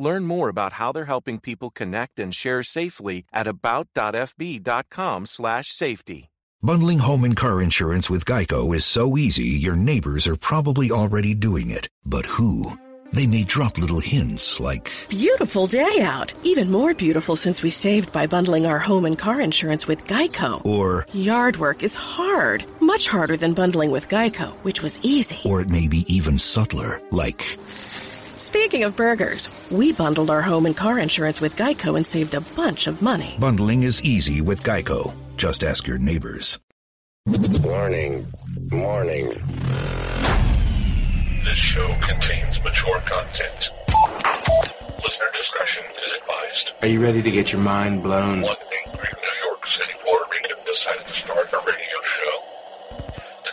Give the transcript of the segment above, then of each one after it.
Learn more about how they're helping people connect and share safely at about.fb.com/safety. Bundling home and car insurance with Geico is so easy, your neighbors are probably already doing it. But who? They may drop little hints like, Beautiful day out. Even more beautiful since we saved by bundling our home and car insurance with Geico. or, Yard work is hard. Much harder than bundling with Geico, which was easy. or it may be even subtler, like, Speaking of burgers, we bundled our home and car insurance with Geico and saved a bunch of money. bundling is easy with Geico. Just ask your neighbors. Warning. Warning. This show contains mature content. Listener discretion is advised. Are you ready to get your mind blown? One angry New York City Puerto Rican decided to start a radio show.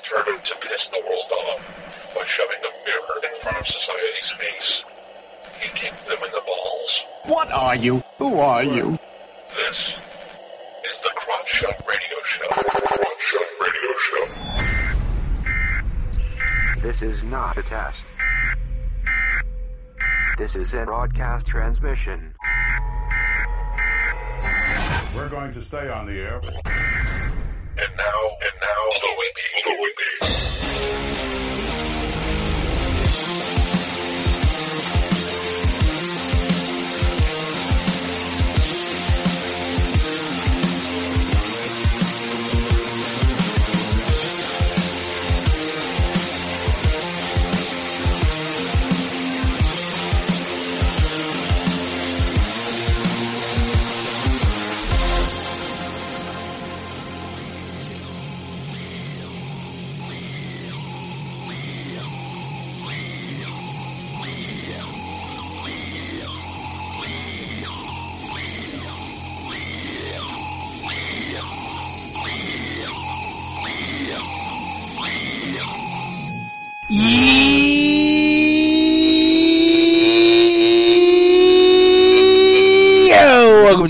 Determined to piss the world off by shoving a mirror in front of society's face. He kicked them in the balls. What are you? Who are you? This is the Crotch Shot Radio Show. Crotch Shot Radio Show. This is not a test. This is a broadcast transmission. We're going to stay on the air. And now, and now, the B. Louie B.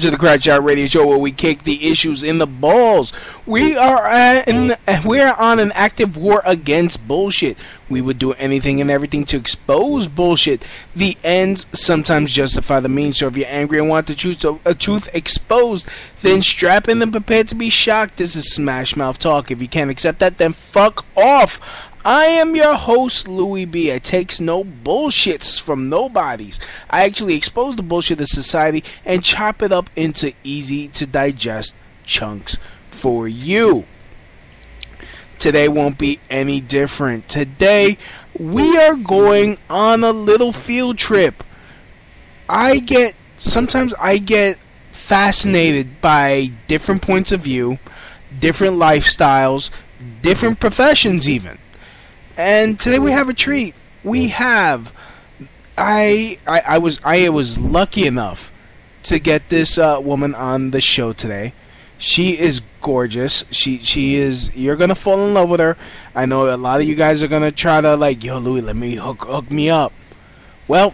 to the Crotch Shot Radio Show where we kick the issues in the balls. We are uh, in, we are on an active war against bullshit. We would do anything and everything to expose bullshit. The ends sometimes justify the means. So if you're angry and want the truth, a truth exposed, then strap in and prepare to be shocked. This is Smash Mouth Talk. If you can't accept that, then fuck off. I am your host, Louie B. I takes no bullshits from nobodies. I actually expose the bullshit of society and chop it up into easy to digest chunks for you. Today won't be any different. Today, we are going on a little field trip. I get, sometimes I get fascinated by different points of view, different lifestyles, different professions, even. And today we have a treat. We have I I, I was I was lucky enough to get this uh, woman on the show today. She is gorgeous. She she is you're gonna fall in love with her. I know a lot of you guys are gonna try to like, yo Louis, let me hook hook me up. Well,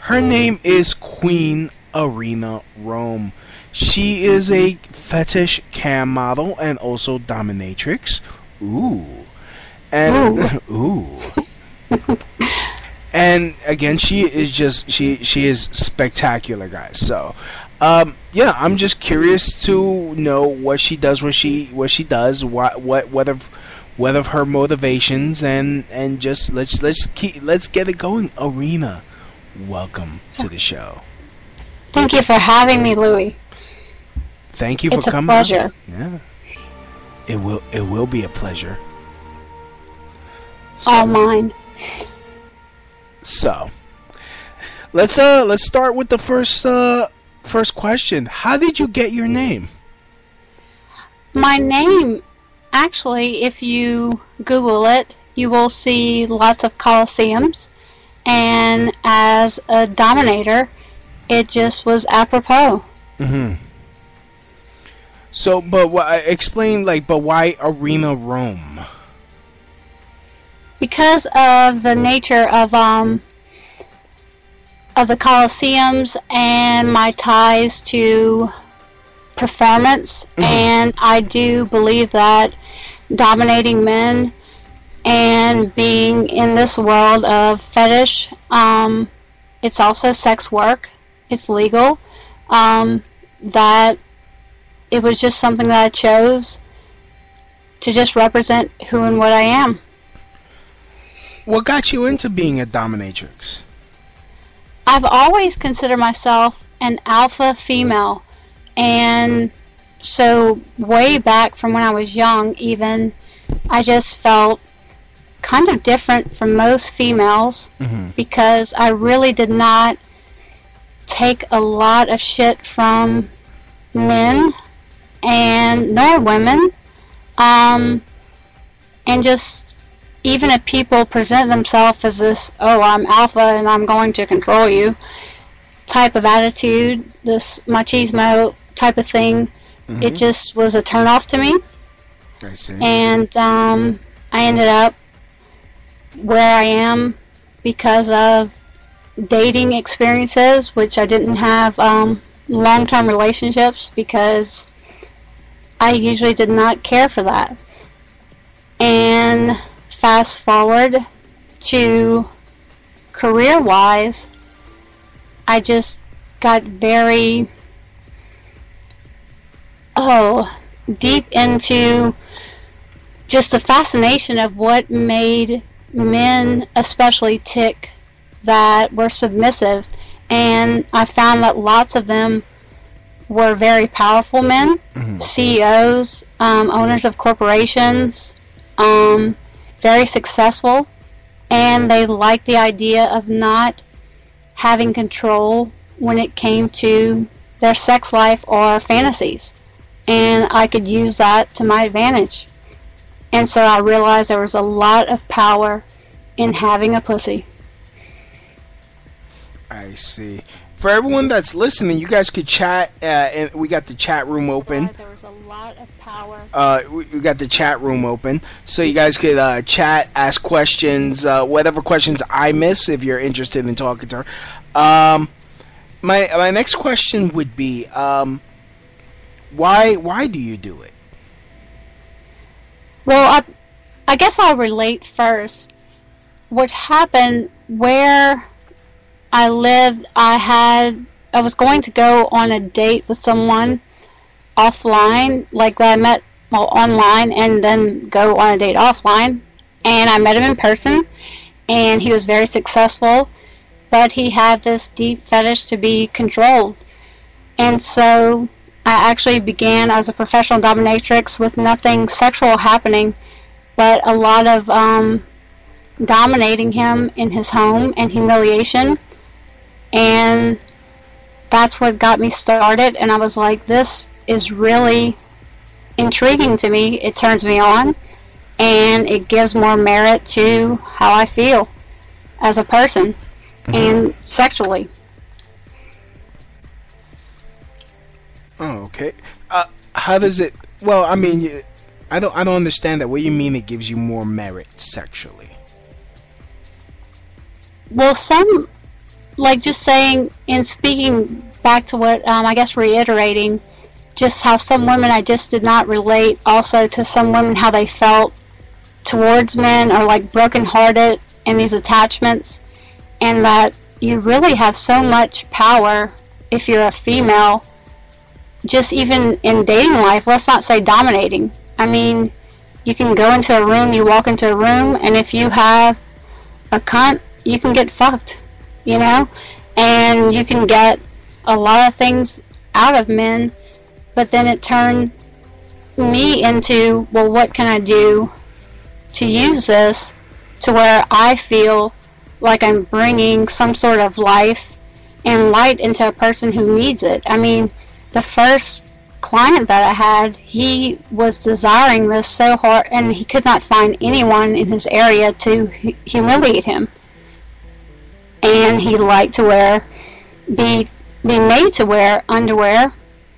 her name is Queen Arena Rome. She is a fetish cam model and also dominatrix. Ooh. And ooh. and again, she is just she she is spectacular, guys. So, um, yeah, I'm just curious to know what she does, when she what she does, what what what of what of her motivations, and and just let's let's keep let's get it going. Arena, welcome to the show. Thank you for having me, Louis. Thank you It's for a coming. pleasure. Yeah, it will it will be a pleasure. All mine. So, let's uh let's start with the first uh first question. How did you get your name? My name, actually, if you Google it, you will see lots of coliseums. And as a dominator, it just was apropos. Mm-hmm. So, but wh- explain like, but why Arena Rome? Because of the nature of um of the coliseums and my ties to performance and I do believe that dominating men and being in this world of fetish um it's also sex work. It's legal. Um that it was just something that I chose to just represent who and what I am What got you into being a dominatrix? I've always considered myself an alpha female, and so way back from when I was young, even I just felt kind of different from most females because I really did not take a lot of shit from men and nor women, um, and just even if people present themselves as this, oh, I'm alpha and I'm going to control you type of attitude, this machismo type of thing, it just was a turnoff to me. I see. And um, I ended up where I am because of dating experiences, which I didn't have um, long term relationships because I usually did not care for that. And fast forward to career wise, I just got very, oh, deep into just the fascination of what made men especially tick that were submissive. And I found that lots of them were very powerful men, CEOs, um, owners of corporations, um, very successful, and mm-hmm. they liked the idea of not having control when it came to their sex life or fantasies. And I could use that to my advantage. And so I realized there was a lot of power in having a pussy. I see. For everyone that's listening, you guys could chat, uh, and we got the chat room open. There was a lot of power. Uh, we, we got the chat room open, so you guys could uh, chat, ask questions, uh, whatever questions I miss if you're interested in talking to her. Um, my my next question would be, um, why why do you do it? Well, I, I guess I'll relate first. What happened where I lived, I had I was going to go on a date with someone offline, like that I met well online, and then go on a date offline. And I met him in person, and he was very successful, but he had this deep fetish to be controlled. And so I actually began as a professional dominatrix with nothing sexual happening, but a lot of um, dominating him in his home and humiliation. And that's what got me started. And I was like, this is really intriguing to me. It turns me on, and it gives more merit to how I feel as a person and sexually. Oh, okay. Uh, how does it? Well, I mean, I don't I don't understand that. What you mean it gives you more merit sexually? Well, some, like just saying, and speaking back to what um, I guess reiterating, just how some women I just did not relate also to some women how they felt towards men or like brokenhearted in these attachments, and that you really have so much power if you're a female, just even in dating life. Let's not say dominating. I mean, you can go into a room, you walk into a room, and if you have a cunt, you can get fucked, you know? And you can get a lot of things out of men, but then it turned me into, well, what can I do to use this to where I feel like I'm bringing some sort of life and light into a person who needs it? I mean, the first client that I had, he was desiring this so hard, and he could not find anyone in his area to hu- humiliate him. And he liked to wear, be be made to wear underwear,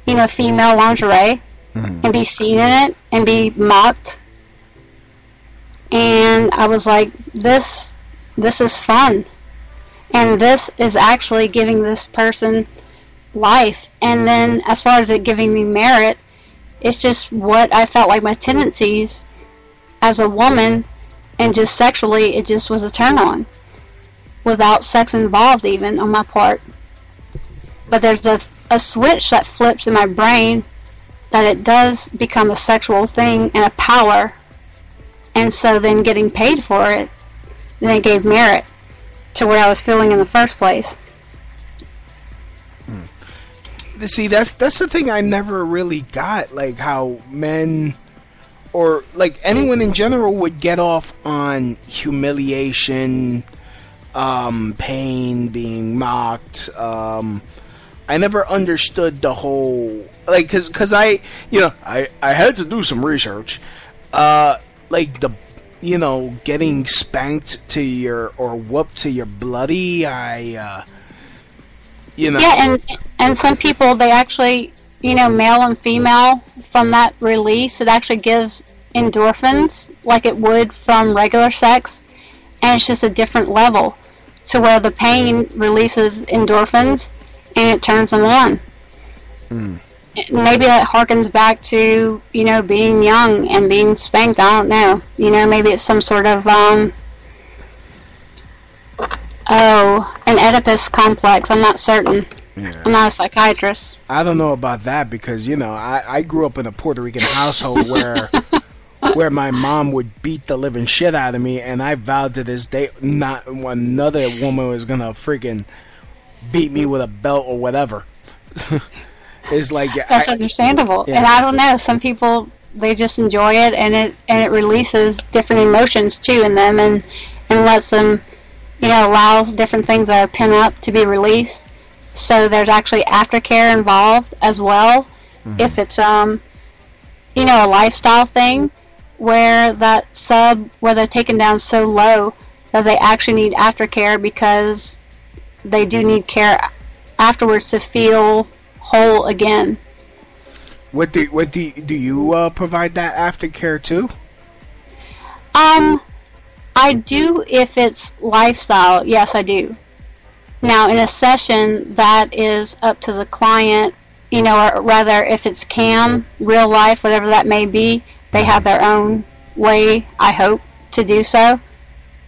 you know, female lingerie, hmm. and be seen in it and be mocked. And I was like, this, this is fun, and this is actually giving this person life. And then as far as it giving me merit, it's just what I felt like my tendencies as a woman and just sexually it just was a turn on without sex involved even on my part. But there's a, a switch that flips in my brain that it does become a sexual thing and a power. And so then getting paid for it, then it gave merit to what I was feeling in the first place. Hmm. See, that's that's the thing I never really got, like how men or like anyone in general would get off on humiliation, um, pain, being mocked. Um, I never understood the whole like cuz cuz I, you know, I I had to do some research. Uh like the you know, getting spanked to your or whooped to your bloody, I uh you know. Yeah, and and some people they actually, you know, male and female from that release, it actually gives endorphins like it would from regular sex, and it's just a different level to where the pain releases endorphins and it turns them on. Mm. Maybe that harkens back to you know being young and being spanked. I don't know. You know, maybe it's some sort of um, oh, an Oedipus complex. I'm not certain. Yeah. I'm not a psychiatrist. I don't know about that because you know I, I grew up in a Puerto Rican household where where my mom would beat the living shit out of me, and I vowed to this day not another woman was gonna freaking beat me with a belt or whatever. it's like That's I, understandable, yeah. and I don't know. Some people they just enjoy it, and it and it releases different emotions too in them, and and lets them, you know, allows different things that are pent up to be released. So there's actually aftercare involved as well, if it's um, you know, a lifestyle thing where that sub where they're taken down so low that they actually need aftercare because they do need care afterwards to feel whole again. what do what do do you uh, provide that aftercare too? Um, I do if it's lifestyle. Yes, I do. Now, in a session, that is up to the client, you know, or rather, if it's CAM, real life, whatever that may be, they have their own way, I hope, to do so,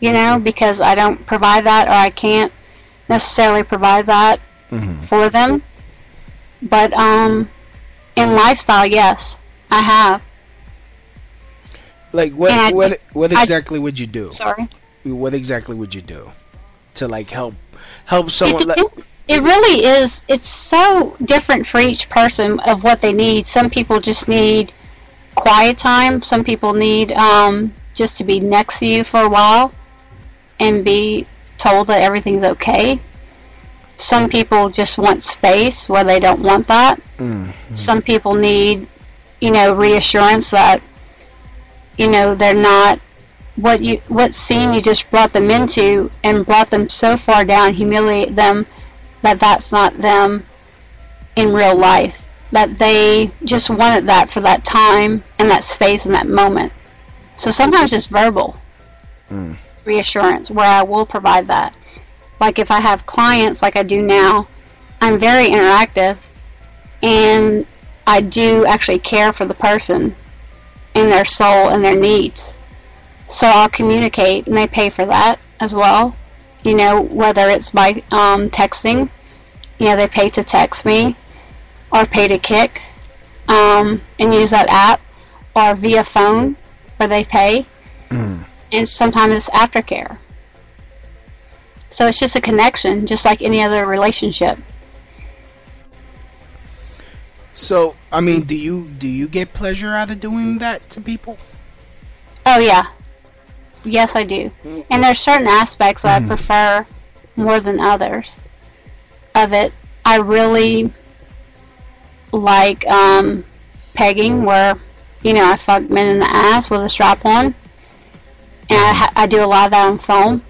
you know, mm-hmm. because I don't provide that or I can't necessarily provide that mm-hmm. for them. But um, in mm-hmm. lifestyle, yes, I have. Like what I- what what I- exactly would you do? Sorry. What exactly would you do to like help help someone? it, it really is it's so different for each person of what they need some people just need quiet time. Some people need um, just to be next to you for a while and be told that everything's okay. Some people just want space where they don't want that. Mm, some people need you know reassurance that you know they're not what you what scene you just brought them into and brought them so far down humiliate them that that's not them in real life that they just wanted that for that time and that space and that moment so sometimes it's verbal mm, reassurance where I will provide that. Like if I have clients like I do now, I'm very interactive and I do actually care for the person and their soul and their needs. So I'll communicate and they pay for that as well. You know, whether it's by um, texting, you know, they pay to text me or pay to Kik um, and use that app or via phone where they pay mm. and sometimes it's aftercare. So it's just a connection, just like any other relationship. So I mean, do you do you get pleasure out of doing that to people? Oh yeah, yes I do. And there's certain aspects that I prefer more than others of it. I really like um, pegging, where you know I fuck men in the ass with a strap on, and I, ha- I do a lot of that on foam.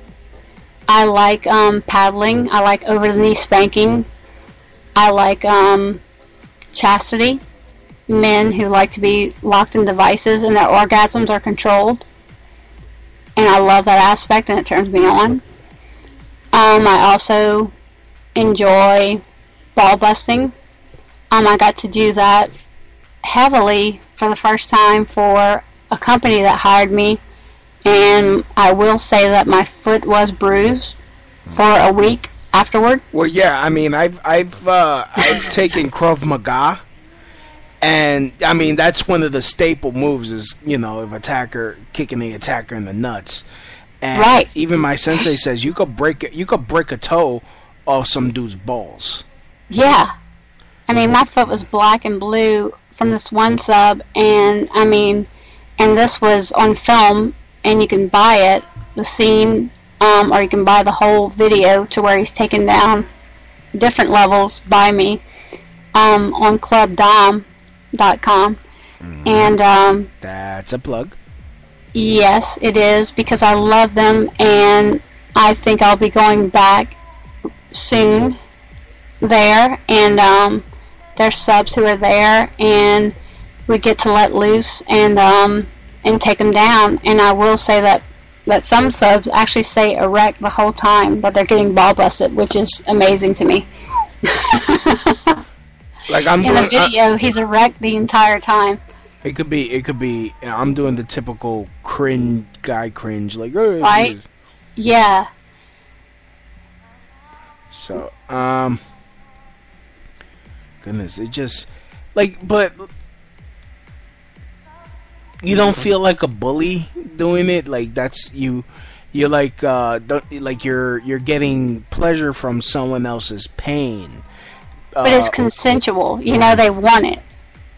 I like um, paddling. I like over the knee spanking. I like um, chastity. men who like to be locked in devices and their orgasms are controlled. And I love that aspect and it turns me on. Um, I also enjoy ball busting. Um, I got to do that heavily for the first time for a company that hired me. And I will say that my foot was bruised for a week afterward. Well, yeah, I mean, I've I've uh, I've taken Krav Maga, and I mean that's one of the staple moves is you know of attacker kicking the attacker in the nuts. And Right. even my sensei says you could break you could break a toe off some dude's balls. Yeah. I mean, my foot was black and blue from this one sub, and I mean, and this was on film, and you can buy it, the scene, um, or you can buy the whole video to where he's taken down different levels by me um, on clubdom.com. And um, That's a plug. Yes, it is because I love them and I think I'll be going back soon there and um, there's subs who are there and we get to let loose and um, and take them down and I will say that that some subs actually stay erect the whole time that they're getting ball busted which is amazing to me. Like I'm In the video he's erect the entire time. it could be, it could be. I'm doing the typical cringe guy cringe, like "Oh, Right? Yeah. So, um, goodness, it just like, but you don't feel like a bully doing it. Like that's you, you're like, uh, don't like you're you're getting pleasure from someone else's pain. but it's Uh, consensual. You know, they want it.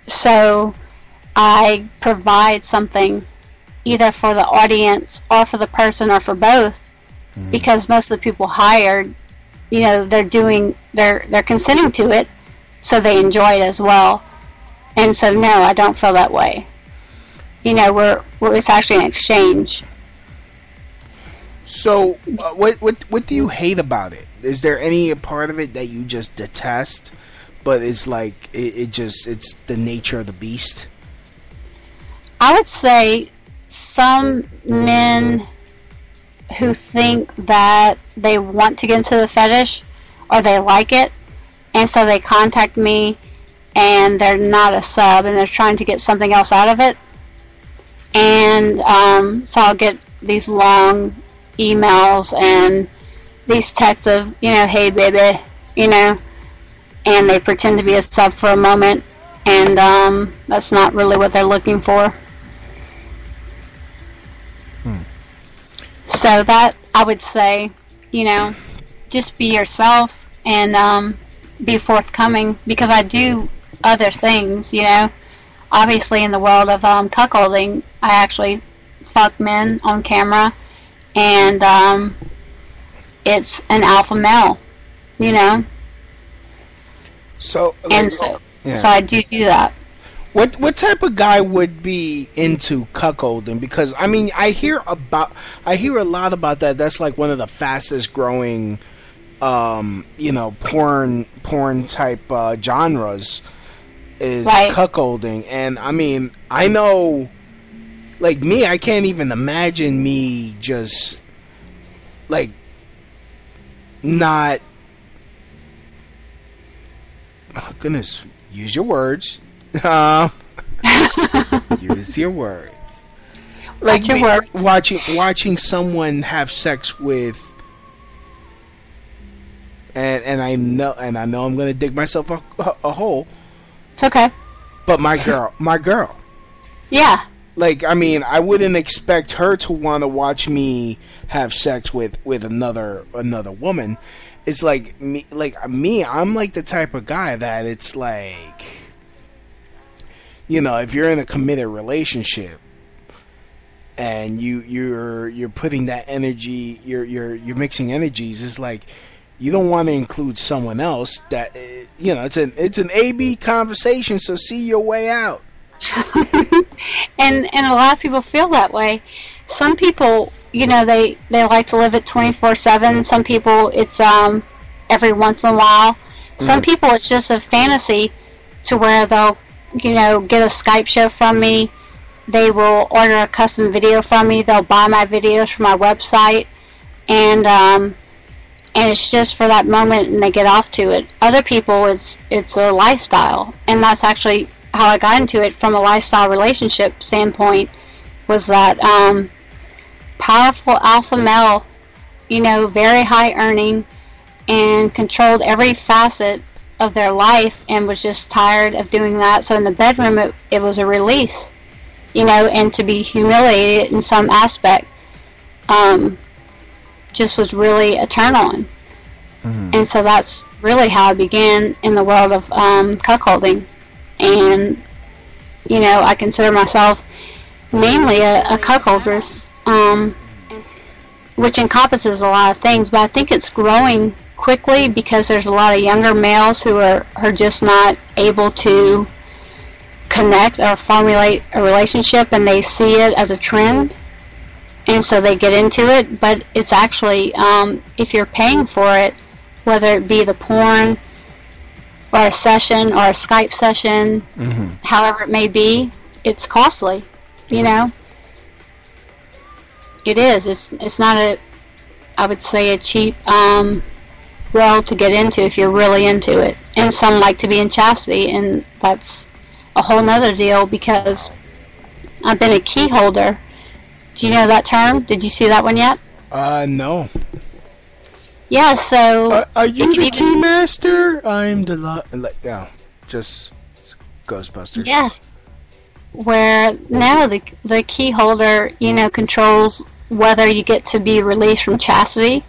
So I provide something either for the audience or for the person or for both because most of the people hired, you know, they're doing they're they're consenting to it so they enjoy it as well. And so no, I don't feel that way. You know, we're, we're it's actually an exchange. So, uh, what what what do you hate about it? Is there any part of it that you just detest? But it's like it, it just it's the nature of the beast. I would say some men who think that they want to get into the fetish or they like it, and so they contact me and they're not a sub and they're trying to get something else out of it. And um, so I'll get these long emails and these texts of, you know, hey baby, you know, and they pretend to be a sub for a moment, and um, that's not really what they're looking for. hmm. So that I would say, you know, just be yourself and um, be forthcoming because I do other things, you know. Obviously, in the world of um, cuckolding, I actually fuck men on camera, and um, it's an alpha male, you know. So And so, Yeah. so I do do that. What what type of guy would be into cuckolding? Because I mean, I hear about, I hear a lot about that. That's like one of the fastest growing, um, you know, porn porn type uh, genres is Right. cuckolding. And I mean, I know, like me, I can't even imagine me just like not. Oh, goodness, use your words. Uh, use your words. Like Watch your me- words. watching watching someone have sex with, and and I know and I know I'm gonna dig myself a, a, a hole. It's okay. But my girl, my girl. Yeah. Like I mean, I wouldn't expect her to want to watch me have sex with with another another woman. It's like me, like me. I'm like the type of guy that it's like, you know, if you're in a committed relationship and you you're you're putting that energy, you're you're you're mixing energies. It's like you don't want to include someone else. That uh, you know, it's an it's an A B conversation. So see your way out. and and a lot of people feel that way. Some people, you know, they they like to live it twenty four seven. Some people, it's um every once in a while. Some Mhm. people, it's just a fantasy to where they'll you know, get a Skype show from me. They will order a custom video from me. They'll buy my videos from my website, and um, and it's just for that moment, and they get off to it. Other people, it's it's a lifestyle, and that's actually how I got into it from a lifestyle relationship standpoint. Was that um, powerful alpha male, you know, very high earning, and controlled every facet of their life, and was just tired of doing that. So in the bedroom, it, it was a release, you know, and to be humiliated in some aspect. Um, just was really a turn on. Mm-hmm. And so that's really how I began in the world of um, cuckolding. And, you know, I consider myself mainly a, a cuckoldress, um, which encompasses a lot of things, but I think it's growing quickly because there's a lot of younger males who are, are just not able to connect or formulate a relationship and they see it as a trend and so they get into it. But it's actually, um, if you're paying for it, whether it be the porn or a session or a Skype session, mm-hmm. however it may be, it's costly. You know, it is. It's it's not a, I would say, a cheap um, world to get into if you're really into it. And some like to be in chastity, and that's a whole nother deal because I've been a key holder do you know that term? Did you see that one yet? Uh, no. Yeah, so... Uh, are you the key master? I'm the... Lo- like, yeah, just Ghostbusters. Yeah. Where now the, the key holder, you know, controls whether you get to be released from chastity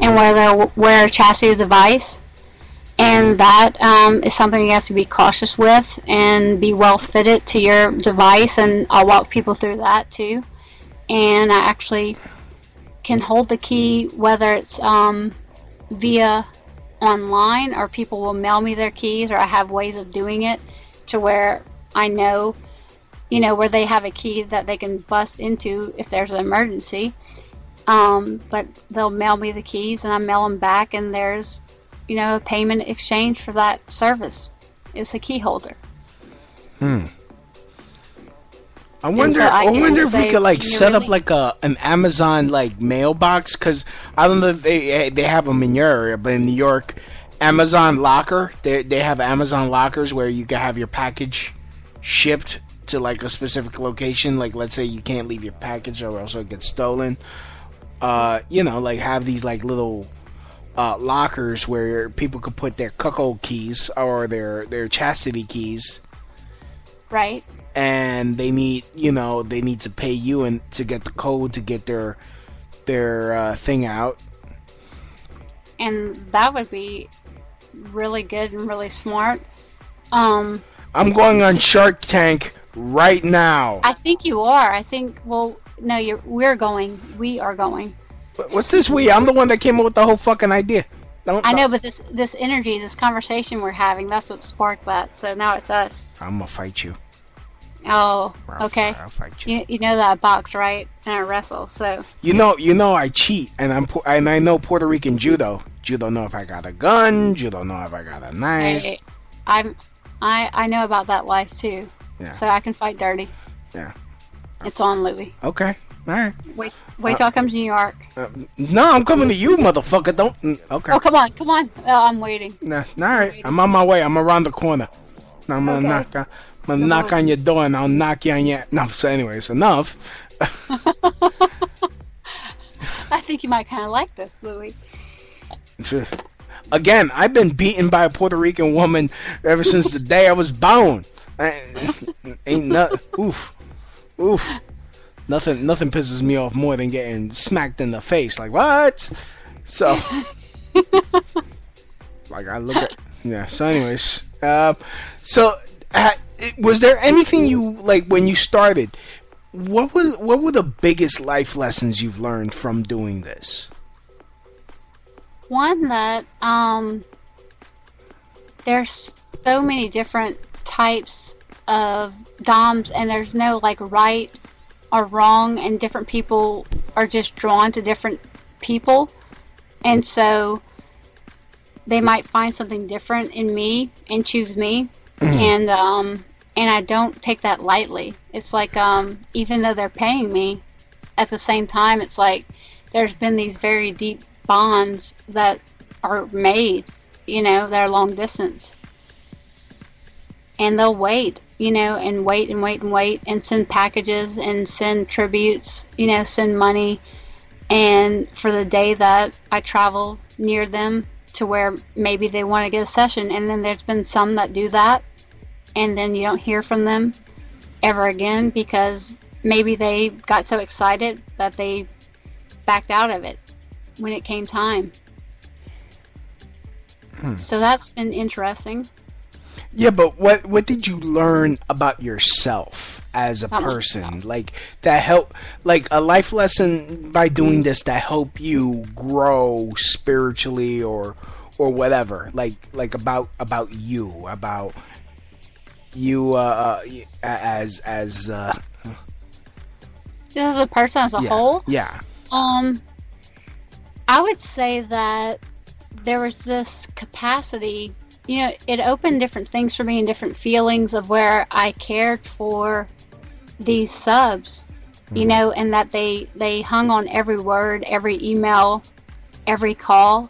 and whether wear a chastity device. And that um, is something you have to be cautious with and be well fitted to your device. And I'll walk people through that too and I actually can hold the key whether it's um, via online or people will mail me their keys or I have ways of doing it to where I know you know where they have a key that they can bust into if there's an emergency. Um, but they'll mail me the keys and I mail them back and there's you know a payment exchange for that service. It's a key holder. Hmm I wonder. So I, I wonder if we could like set up like a an Amazon like mailbox because I don't know if they they have them in your area, but in New York, Amazon locker they they have Amazon lockers where you can have your package shipped to like a specific location. Like let's say you can't leave your package or else it gets stolen. Uh, you know, like have these like little uh, lockers where people could put their cuckold keys or their their chastity keys. Right and they need you know they need to pay you and to get the code to get their their uh, thing out. And that would be really good and really smart. Um i'm going on shark tank right now. I think you are. I think well no you're we're going. We are going. What's this we? I'm the one that came up with the whole fucking idea. Don't, I know, but this this energy, this conversation we're having, that's what sparked that. So now it's us. I'm gonna fight you. Oh, okay. I'll fight you. you. You know that I box, right? And I wrestle, so. You know, you know, I cheat, and I'm and I know Puerto Rican judo. Judo know if I got a gun. Judo know if I got a knife. I, I'm, I I know about that life too. Yeah. So I can fight dirty. Yeah. It's on Louis. Okay. All right. Wait, wait uh, till I come to New York. Uh, no, I'm coming to you, motherfucker. Don't. Mm, okay. Oh, come on, come on. Oh, I'm waiting. Nah, all right. I'm, I'm on my way. I'm around the corner. I'm gonna okay. knock. Uh, I'm gonna knock on your door and I'll knock you on your. No, so anyways, enough. I think you might kind of like this, Louis. Again, I've been beaten by a Puerto Rican woman ever since the day I was born. ain't not oof, oof. Nothing, nothing pisses me off more than getting smacked in the face. Like what? So, like I look at yeah. So, anyways, uh, so uh, was there anything you like when you started? What was what were the biggest life lessons you've learned from doing this? One that um, there's so many different types of DOMs, and there's no like right or wrong, and different people are just drawn to different people, and so they might find something different in me and choose me. And um, and I don't take that lightly. It's like um, even though they're paying me, at the same time, it's like there's been these very deep bonds that are made, you know, that are long distance. And they'll wait, you know, and wait and wait and wait and send packages and send tributes, you know, send money. And for the day that I travel near them to where maybe they want to get a session. And then there's been some that do that and then you don't hear from them ever again because maybe they got so excited that they backed out of it when it came time. Hmm. So that's been interesting. Yeah, but what what did you learn about yourself as a person? Like that help like a life lesson by doing this that help you grow spiritually or or whatever. Like like about about you, about you uh uh, as as uh Just as a person as a yeah, whole, Yeah. um, I would say that there was this capacity. You know, it opened different things for me and different feelings of where I cared for these subs. You mm-hmm. know, and that they they hung on every word, every email, every call,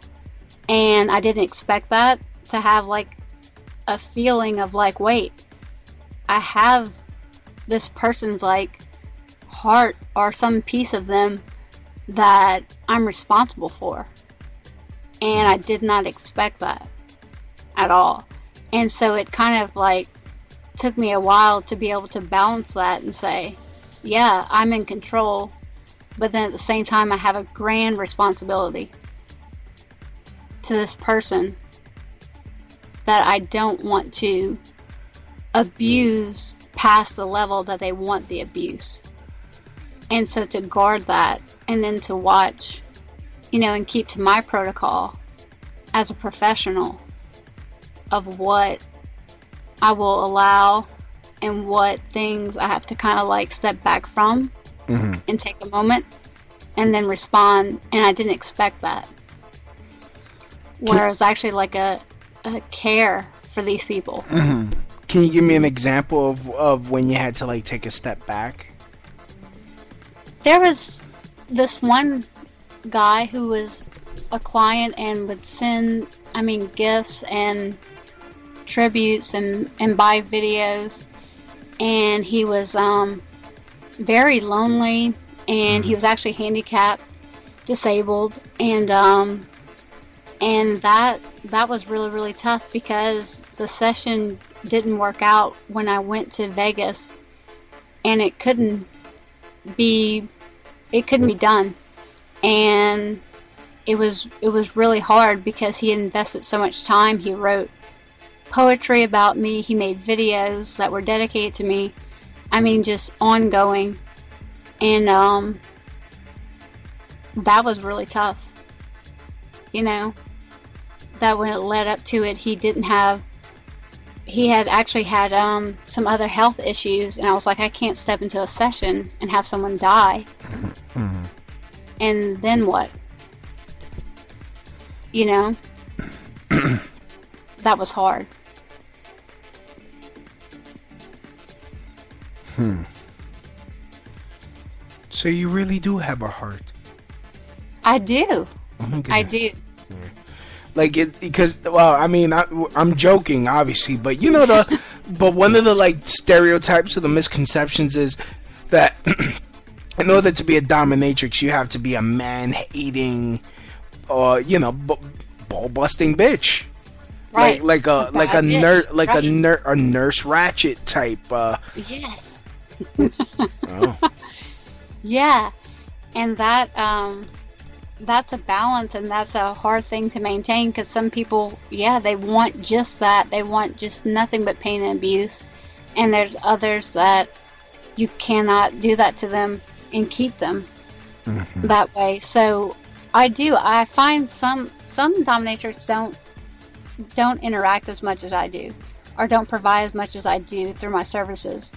and I didn't expect that to have like a feeling of like, wait, I have this person's like heart or some piece of them that I'm responsible for. And I mm-hmm. did not expect that at all. And so it kind of like took me a while to be able to balance that and say, yeah, I'm in control, but then at the same time, I have a grand responsibility to this person that I don't want to abuse past the level that they want the abuse. And so to guard that and then to watch, you know, and keep to my protocol as a professional of what I will allow and what things I have to kind of like step back from Mhm. and take a moment and then respond. And I didn't expect that. Whereas actually like a, a care for these people. Mhm. Can you give me an example of of when you had to like take a step back? there was this one guy who was a client and would send i mean gifts and tributes and and buy videos. And he was um very lonely and he was actually handicapped disabled. And um and that that was really really tough because the session didn't work out when i went to vegas and it couldn't be it couldn't be done. And it was it was really hard because he invested so much time. He wrote poetry about me he made videos that were dedicated to me i mean just ongoing and um that was really tough you know that when it led up to it he didn't have he had actually had um, some other health issues, and I was like, I can't step into a session and have someone die. And then what? You know? that was hard. Hmm. So you really do have a heart. I do. Oh I do. like it because well i mean I, i'm joking obviously but you know the but one of the like stereotypes or the misconceptions is that in order to be a dominatrix you have to be a man-hating or you know b- ball-busting bitch Right. like like a A like a nurse like a right. ner- a nurse Ratched type uh Yes. Oh. Yeah. And that um that's a balance and that's a hard thing to maintain because some people yeah they want just that. They want just nothing but pain and abuse. And there's others that you cannot do that to them and keep them that way. So i do. I find some some dominatrix don't don't interact as much as i do or don't provide as much as i do through my services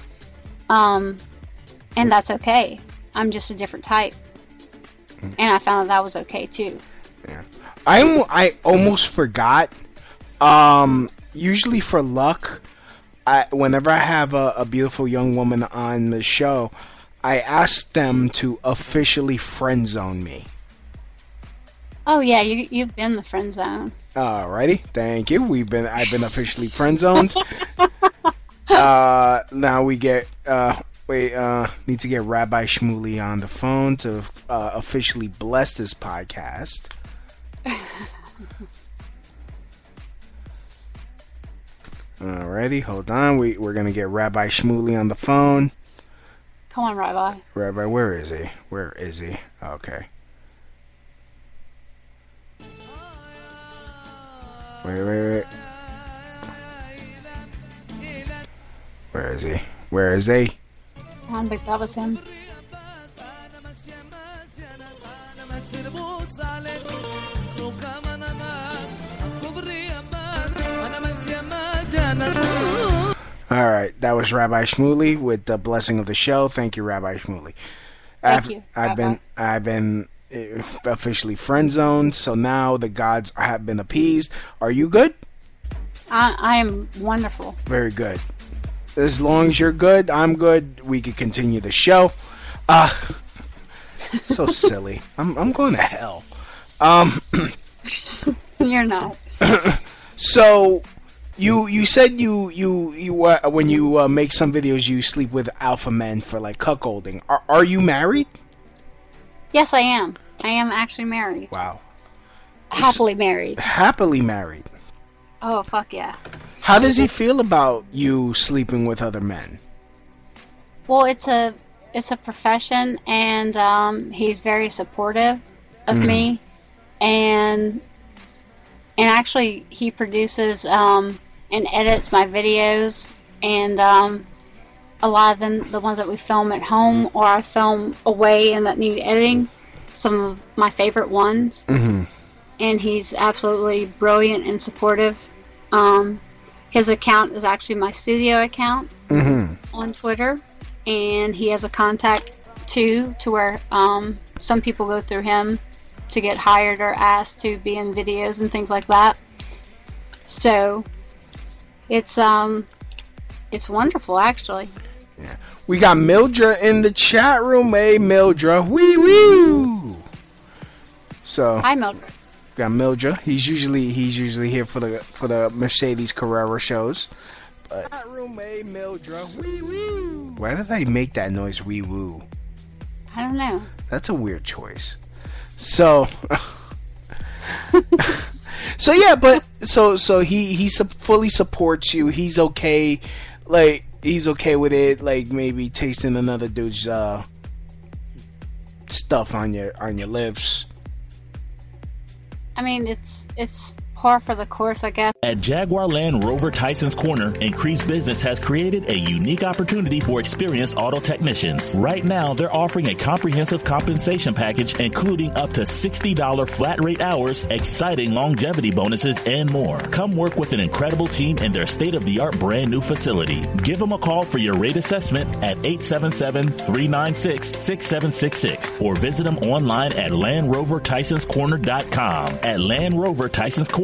um and that's okay i'm just a different type and I found that, that was okay too. Yeah, I I almost forgot. Um, usually for luck, I whenever I have a, a beautiful young woman on the show, I ask them to officially friend zone me. Oh yeah, you you've been the friend zone. Alrighty, thank you. We've been I've been officially friend zoned. uh, now we get uh, wait uh, need to get Rabbi Shmuley on the phone to uh, officially bless this podcast. Alrighty, hold on. We we're gonna get Rabbi Shmuley on the phone. Come on, Rabbi. Rabbi, where is he? Where is he? Okay. Wait, wait, wait. Where is he? Where is he? I think that was him. All right, that was Rabbi Shmuley with the blessing of the show. Thank you, Rabbi Shmuley. Thank I've, you, I've Rabbi. been I've been uh, officially friend zoned, so now the gods have been appeased. Are you good? I I am wonderful. Very good. As long as you're good, I'm good. We can continue the show. Uh so silly. I'm I'm going to hell. Um You're not. so you you said you you you uh, when you uh, make some videos you sleep with alpha men for like cuckolding. Are are you married? Yes, I am. I am actually married. Wow. Happily married. Happily married. Oh fuck yeah. How does he feel about you sleeping with other men? Well, it's a it's a profession, and um, he's very supportive of Mhm. me, and and actually he produces um, and edits my videos, and um, a lot of them, the ones that we film at home or I film away and that need editing, some of my favorite ones, Mm-hmm. and he's absolutely brilliant and supportive. Um, his account is actually my studio account Mm-hmm. on Twitter, and he has a contact too, to where um, some people go through him to get hired or asked to be in videos and things like that. So it's um, it's wonderful actually. Yeah. We got Mildra in the chat room. Hey, Mildra. Wee wee. So Hi, Mildred. Got Mildra. He's usually he's usually here for the for the Mercedes Carrera shows. But chat room, hey, Mildra. Wee woo. Why did they make that noise? Wee woo. I don't know. That's a weird choice. So, so yeah, but so so he he su- fully supports you. He's okay, like he's okay with it. Like maybe tasting another dude's uh, stuff on your on your lips. I mean, it's it's par for the course, I guess. At Jaguar Land Rover Tyson's Corner, Increased Business has created a unique opportunity for experienced auto technicians. Right now, they're offering a comprehensive compensation package including up to $60 flat rate hours, exciting longevity bonuses, and more. Come work with an incredible team in their state-of-the-art brand new facility. Give them a call for your rate assessment at 877-396-6766 or visit them online at LandRoverTysonsCorner.com at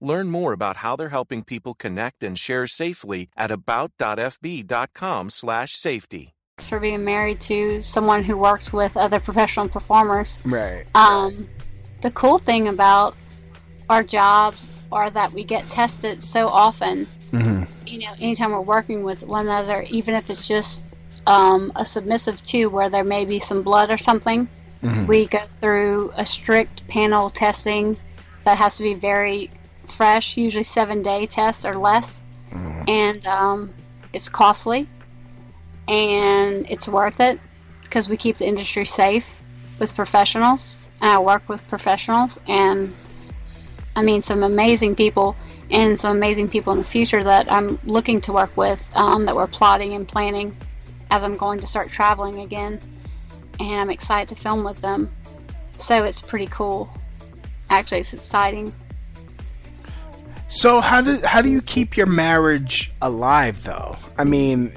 Learn more about how they're helping people connect and share safely at about.fb.com/safety. For being married to someone who works with other professional performers. Right. Um, the cool thing about our jobs are that we get tested so often. Mm-hmm. You know, anytime we're working with one another, even if it's just um, a submissive two where there may be some blood or something, Mhm. we go through a strict panel testing that has to be very fresh, usually seven day test or less, and um, it's costly and it's worth it because we keep the industry safe with professionals and I work with professionals and I mean some amazing people and some amazing people in the future that I'm looking to work with um, that we're plotting and planning as I'm going to start traveling again and I'm excited to film with them. So it's pretty cool. Actually, it's exciting. So how do how do you keep your marriage alive though? I mean,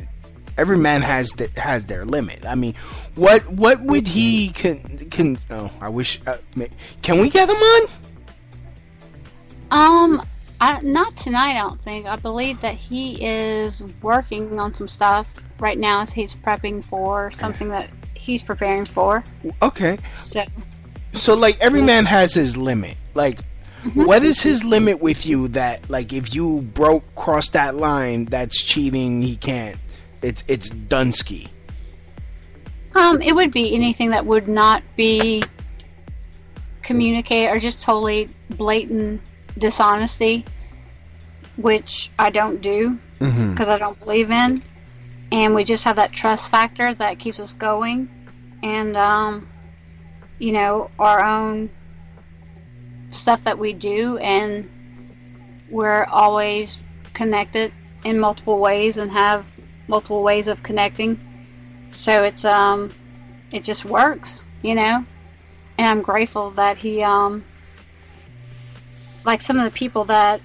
every man has the, has their limit. I mean, what what would he can can? Oh, I wish. Uh, can we get him on? Um, I, not tonight. I don't think. I believe that he is working on some stuff right now as he's prepping for something that he's preparing for. Okay. So. So like every man has his limit. Like. What is his limit with you that like if you broke cross that line, that's cheating. He can't. It's it's Dunsky. Um, it would be anything that would not be communicate or just totally blatant dishonesty, which I don't do because mm-hmm. I don't believe in, and we just have that trust factor that keeps us going, and um, you know our own stuff that we do, and we're always connected in multiple ways and have multiple ways of connecting. So it's um, it just works, you know. And I'm grateful that he um, like some of the people that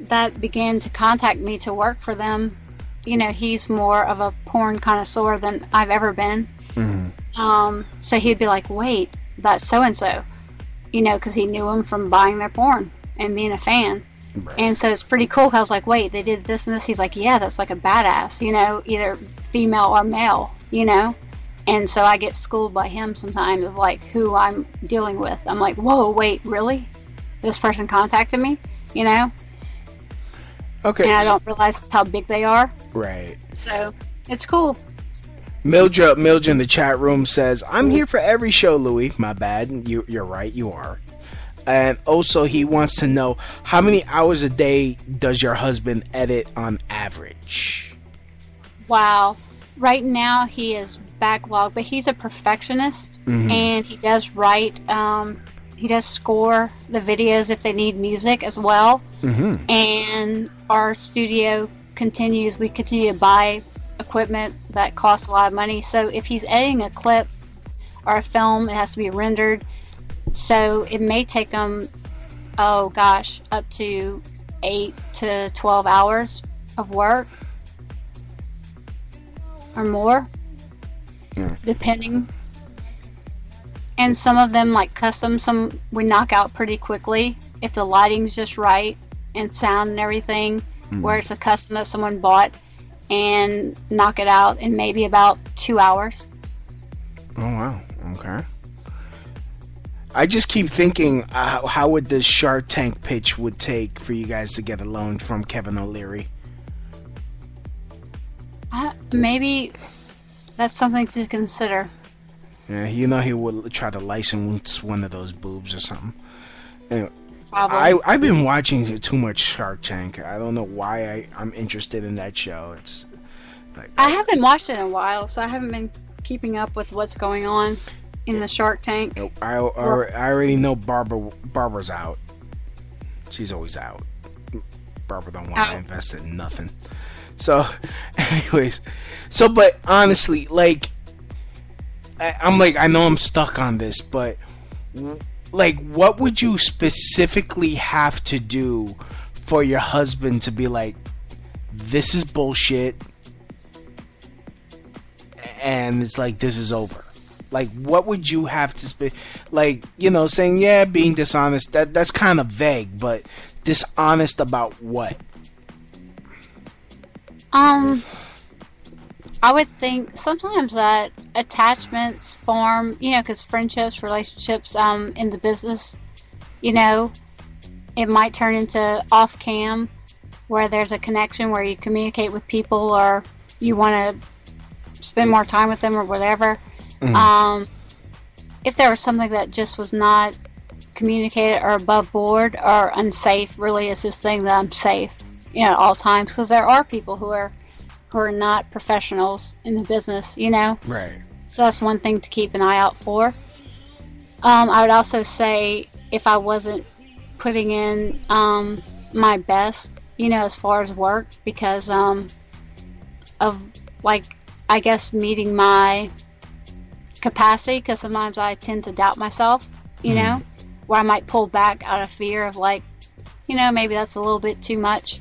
that began to contact me to work for them. You know, he's more of a porn connoisseur than I've ever been. Mm-hmm. Um, so he'd be like, "Wait, that's so and so." You know, because he knew him from buying their porn and being a fan. Right. And so it's pretty cool. I was like, wait, they did this and this. He's like, yeah, that's like a badass, you know, either female or male, you know. And so I get schooled by him sometimes of like who I'm dealing with. I'm like, whoa, wait, really? This person contacted me, you know? Okay. And I don't realize how big they are. Right. So it's cool. Mildred, Mildred in the chat room says, "I'm here for every show, Louie. My bad. You, you're right. You are." And also, he wants to know how many hours a day does your husband edit on average? Wow. Right now, he is backlogged, but he's a perfectionist, mm-hmm. and he does write. Um, he does score the videos if they need music as well. Mm-hmm. And our studio continues. We continue to buy equipment that costs a lot of money. So if he's editing a clip or a film, it has to be rendered. So it may take him, oh gosh, up to eight to 12 hours of work or more, yeah. depending. And some of them, like custom, some we knock out pretty quickly if the lighting's just right and sound and everything. Mm. Where it's a custom that someone bought and knock it out in maybe about two hours. Oh wow! Okay. I just keep thinking, uh, how would this Shark Tank pitch would take for you guys to get a loan from Kevin O'Leary? Uh, maybe that's something to consider. Yeah, you know he would try to license one of those boobs or something. Anyway, Probably. I I've been watching too much Shark Tank. I don't know why I I'm interested in that show. It's like I haven't watched it in a while, so I haven't been keeping up with what's going on in the Shark Tank. I, I, I already know Barbara Barbara's out. She's always out. Barbara don't want to invest in nothing. So, anyways, so but honestly, like, I, I'm like I know I'm stuck on this, but like what would you specifically have to do for your husband to be like this is bullshit and it's like this is over? Like what would you have to spe- like you know saying yeah being dishonest that that's kind of vague but dishonest about what? Um I would think sometimes that attachments form, you know, because friendships, relationships, um, in the business, you know, it might turn into off cam where there's a connection where you communicate with people or you want to spend more time with them or whatever. Mm-hmm. Um, if there was something that just was not communicated or above board or unsafe, really is this thing that I'm safe, you know, at all times because there are people who are who are not professionals in the business, you know? Right. So that's one thing to keep an eye out for. Um, I would also say if I wasn't putting in um, my best, you know, as far as work, because um, of like, I guess meeting my capacity because sometimes I tend to doubt myself, you know, where I might pull back out of fear of like, you know, maybe that's a little bit too much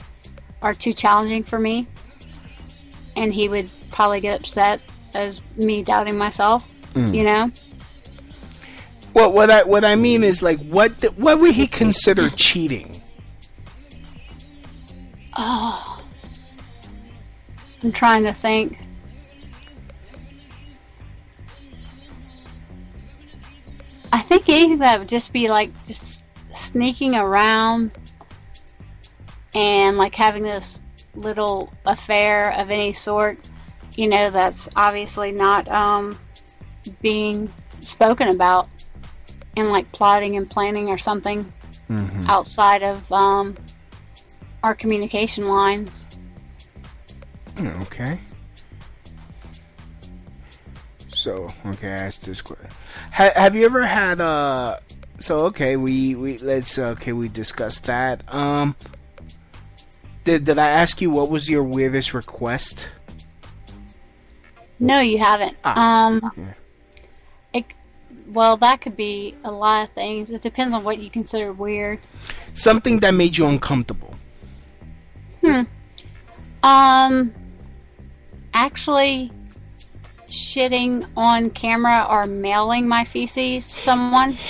or too challenging for me. And he would probably get upset as me doubting myself, Mm. you know. What what I what I mean is like what the, what would he consider cheating? Oh, I'm trying to think. I think anything that would just be like just sneaking around and like having this little affair of any sort, you know, that's obviously not um, being spoken about, and like plotting and planning or something Mm-hmm. outside of um, our communication lines. Mm, Okay. So okay, I asked this question. Ha- have you ever had uh? So okay, we we let's okay we discussed that. Um, did did I ask you what was your weirdest request? No, you haven't. Ah, um, yeah. it, well, that could be a lot of things. It depends on what you consider weird. Something that made you uncomfortable. Hmm. Um, actually, shitting on camera or mailing my feces to someone.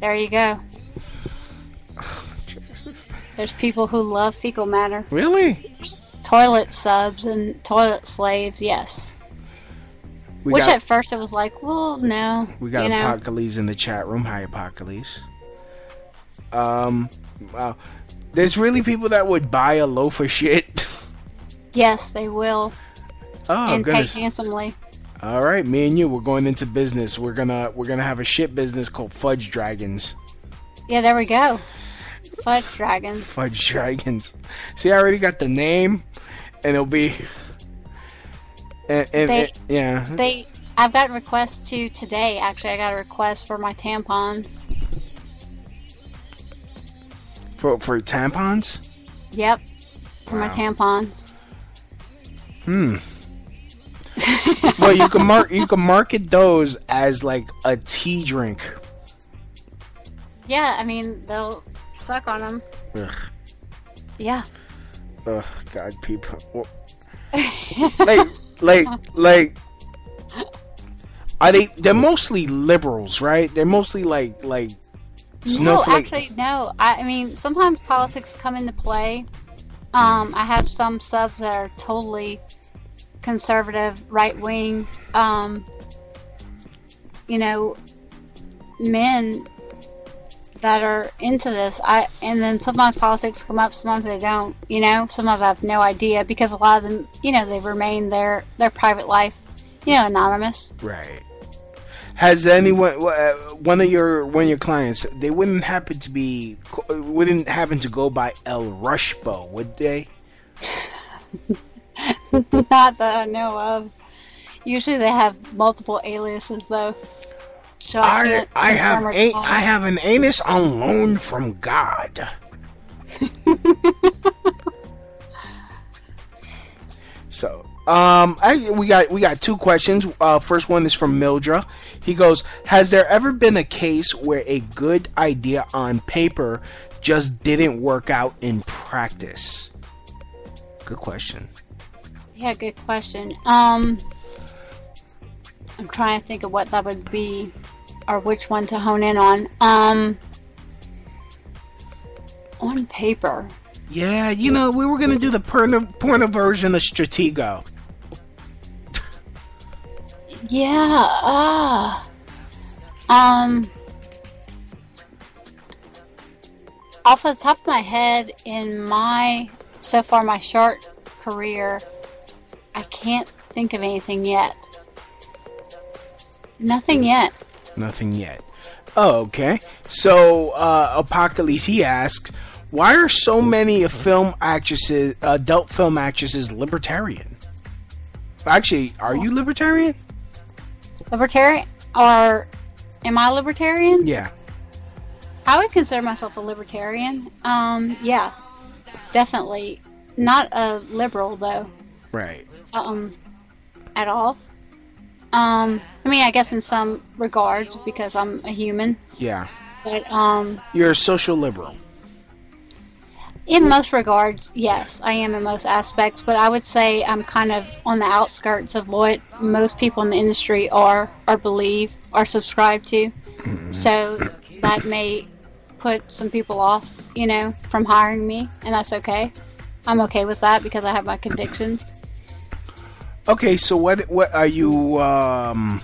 There you go. There's people who love fecal matter. Really? Toilet subs and toilet slaves, yes. We Which got at first it was like, well, no. we got you know? Apocalypse in the chat room. Hi, Apocalypse. Um, wow. There's really people that would buy a loaf of shit. Yes, they will. Oh and goodness. pay handsomely. All right, me and you, we're going into business. We're gonna we're gonna have a shit business called Fudge Dragons. Yeah, there we go. Fudge dragons. Fudge Dragons. See, I already got the name, and it'll be. And, and, They- and- yeah. They, I've got requests to today. Actually, I got a request for my tampons. For for tampons. Yep, for my tampons. Hmm. well, you can mark you can market those as like a tea drink. Yeah, I mean they'll suck on them. Ugh, Yeah. ugh God, people. Like, like, like. Are they? They're mostly liberals, right? They're mostly like, like. No, actually, no. I, I mean, sometimes politics come into play. Um, I have some subs that are totally conservative, right wing. Um, you know, men that are into this. I and then sometimes politics come up, sometimes they don't. You know, sometimes I have no idea because a lot of them, you know, they remain their their private life, you know, anonymous. Right. Has anyone uh, one of your one of your clients? They wouldn't happen to be wouldn't happen to go by El Rushbo, would they? Not that I know of. Usually they have multiple aliases though. So I, I I have a. I have an anus on loan from God. so, um, I, we got we got two questions. Uh, first one is from Mildra. He goes, "Has there ever been a case where a good idea on paper just didn't work out in practice?" Good question. Yeah, good question. Um, I'm trying to think of what that would be, or which one to hone in on. Um, on paper. Yeah, you know, we were gonna do the porno, porno version of Stratego. Yeah. Ah. Um. Off the top of my head, in my so far my short career, I can't think of anything yet. Nothing yet. Nothing yet. Oh, okay. So, uh, Apocalypse, he asks, why are so many film actresses, adult film actresses, libertarian? Actually, are you libertarian? Libertarian or am I libertarian? Yeah. I would consider myself a libertarian. Um, yeah, definitely not a liberal though. Right. Um, at all. Um, I mean, I guess in some regards because I'm a human, Yeah. but um, You're a social liberal. in most regards, yes, I am in most aspects. But I would say I'm kind of on the outskirts of what most people in the industry are, or believe, or subscribe to. So that may put some people off, you know, from hiring me, and that's okay. I'm okay with that because I have my convictions. Okay, so what what are you um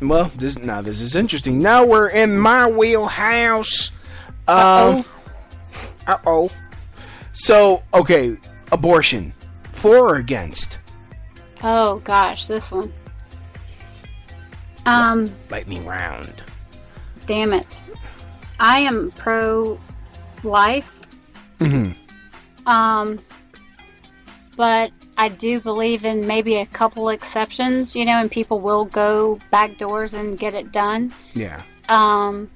well, this now this is interesting. Now we're in my wheelhouse. Um Uh-oh. So, okay, abortion. For or against? Oh gosh, this one. Um, Lightning round. damn it. I am pro life. Mm-hmm. Um, but I do believe in maybe a couple exceptions, you know, and people will go back doors and get it done. Yeah. Um,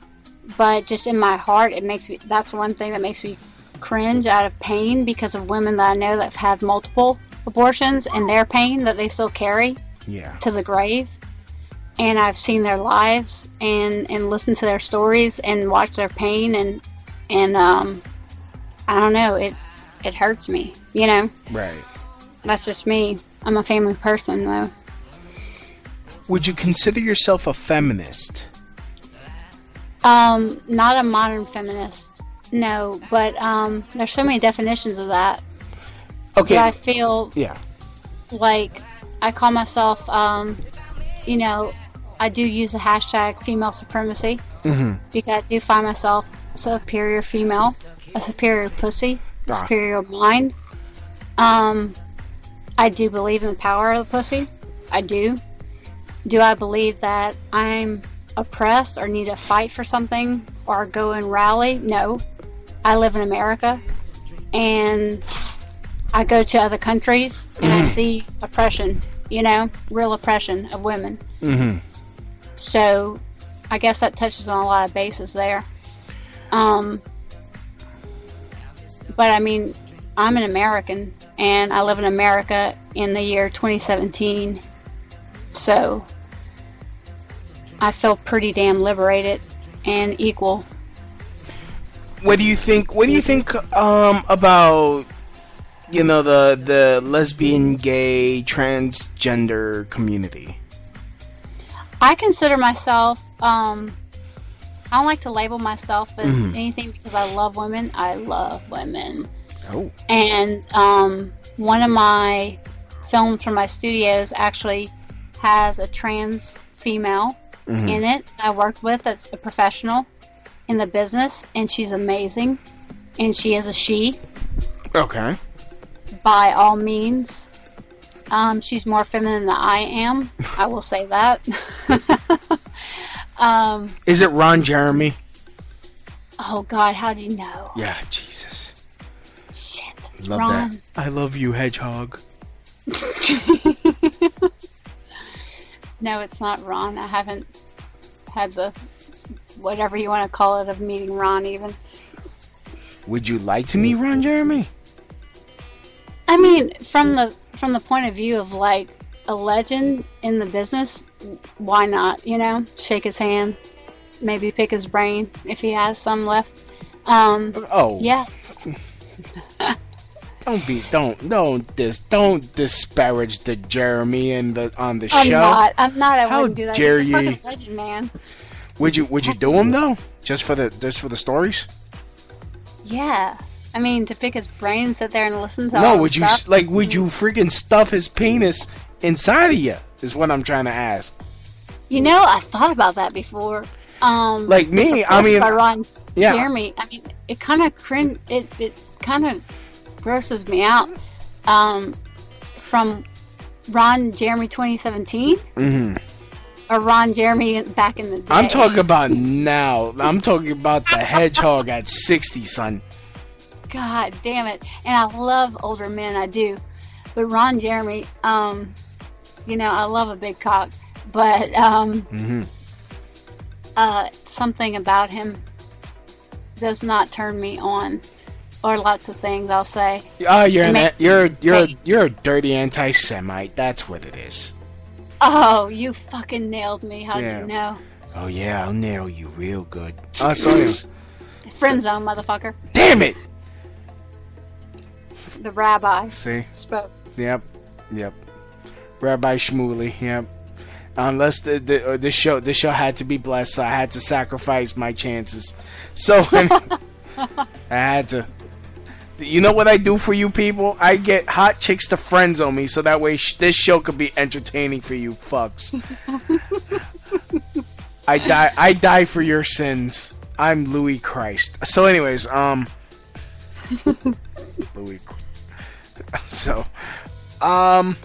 but just in my heart, it makes me. That's one thing that makes me cringe out of pain because of women that I know that have had multiple abortions and their pain that they still carry Yeah. to the grave. And I've seen their lives and and listened to their stories and watched their pain and and um, I don't know. It it hurts me, you know. Right. That's just me. I'm a family person, though. Would you consider yourself a feminist? Um, not a modern feminist, no. But um, there's so many definitions of that. Okay. I feel Yeah. like I call myself, um, you know, I do use the hashtag female supremacy Mhm. because I do find myself a superior female, a superior pussy, a Ah. superior mind. Um, I do believe in the power of the pussy. I do. Do I believe that I'm oppressed or need to fight for something or go and rally? No. I live in America and I go to other countries and I see oppression, you know, real oppression of women. Mhm. So I guess that touches on a lot of bases there. Um, but I mean, I'm an American and I live in America in the year 2017. So I feel pretty damn liberated and equal. What do you think? What do you think um, about you know the the lesbian, gay, transgender community? I consider myself, um, I don't like to label myself as Mhm. anything because I love women. I love women. Oh. And um, one of my films from my studios actually has a trans female Mhm. in it I worked with that's a professional in the business, and she's amazing. And she is a she Okay. by all means. Um, she's more feminine than I am. I will say that. um, Is it Ron Jeremy? oh God, how do you know? Yeah, Jesus. Shit, Love Ron. that. I love you, Hedgehog. No, it's not Ron. I haven't had the whatever you want to call it of meeting Ron even. Would you like to meet Ron Jeremy? I mean, from the from the point of view of like a legend in the business, why not? You know, shake his hand, maybe pick his brain if he has some left. Um, Oh. yeah. Don't be don't don't dis don't disparage the Jeremy and the on the I'm show. not. I'm not. I How wouldn't do that. dare He's fucking legend, man. Would you would you do him though? Just for the just for the stories? Yeah. I mean, to pick his brain, sit there and listen to no, would you stuff. like would you freaking stuff his penis inside of you? Is what I'm trying to ask. You know, I thought about that before. Um, Like me, I mean- Ron yeah. Jeremy. I mean, it kind of crin- It it kind of grosses me out. Um, from Ron Jeremy 2017 hmm or Ron Jeremy back in the day. I'm talking about now. I'm talking about the hedgehog at 60, son. God damn it! And I love older men, I do. But Ron Jeremy, um, you know, I love a big cock, but um, hmm uh, something about him does not turn me on, or lots of things I'll say. Oh, you're an, you're you're you're a dirty anti-Semite. That's what it is. Oh, you fucking nailed me. How Yeah. do you know? Oh yeah, I'll nail you real good. Oh, sorry. Friend zone, motherfucker. Damn it! The rabbi See? spoke. Yep. Yep. Rabbi Shmuley. Yep. Unless the the uh, this show this show had to be blessed, so I had to sacrifice my chances. So I had to. You know what I do for you people? I get hot chicks to friends on me, so that way sh- this show could be entertaining for you fucks. I die. I die for your sins. I'm Louie Christ. So, anyways, um, Louie. So, um,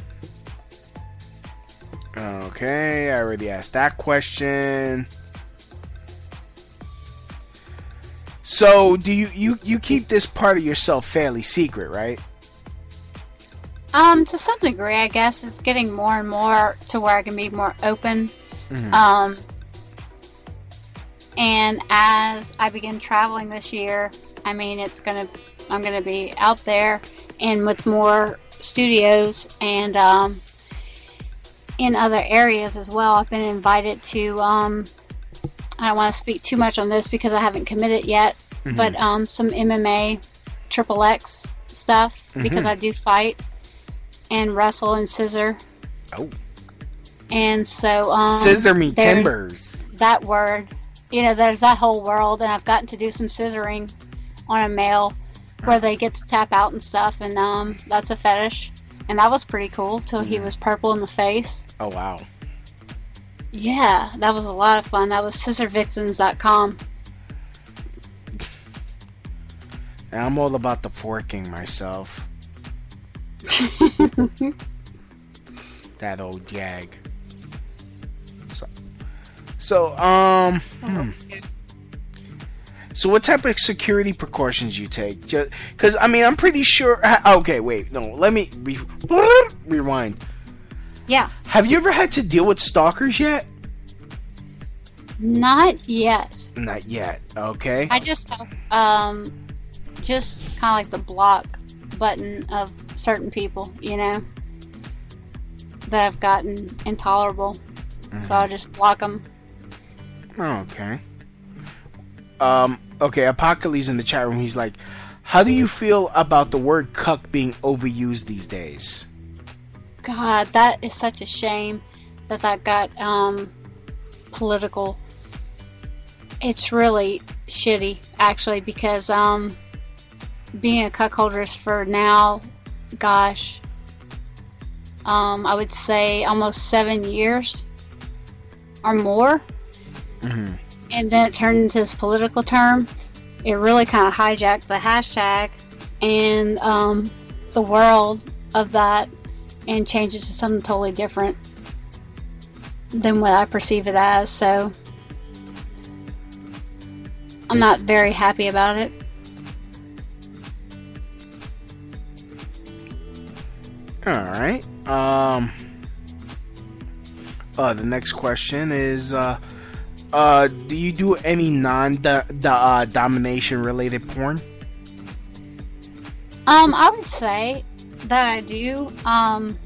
okay. I already asked that question. So, do you you you keep this part of yourself fairly secret, right? Um, to some degree, I guess it's getting more and more to where I can be more open. Mhm. Um, and as I begin traveling this year, I mean, it's gonna, I'm gonna be out there and with more studios and um, in other areas as well. I've been invited to. Um, I don't want to speak too much on this because I haven't committed yet, Mhm. but um, some MMA, triple X stuff because Mhm. I do fight and wrestle and scissor. Oh. And so, um, Scissor me timbers. That word, you know, there's that whole world, and I've gotten to do some scissoring on a male where they get to tap out and stuff, and um, that's a fetish, and that was pretty cool till he was purple in the face. Oh wow. Yeah, that was a lot of fun. That was scissorvixens.com. And I'm all about the forking myself. that old jag. So, so um, hmm. so what type of security precautions you take? Because I mean, I'm pretty sure. Okay, wait, no, let me re- rewind. Yeah, Have you ever had to deal with stalkers yet? not yet. Not yet. Okay. I just have, um, just kind of like the block button of certain people, you know, that have gotten intolerable. So I'll just block them. Okay. Um. Okay. Apocalypse in the chat room. He's like, "How do you feel about the word cuck being overused these days?" God, that is such a shame that that got um, political. It's really shitty, actually, because um, being a cuckoldress for now, gosh, um, I would say almost seven years or more. Mm-hmm. and then it turned into this political term. It really kind of hijacked the hashtag and um, the world of that and changed it to something totally different than what I perceive it as. So I'm not very happy about it. All right. Um. Uh, the next question is, uh, uh, do you do any non uh, domination related porn? Um, I would say that I do. Um,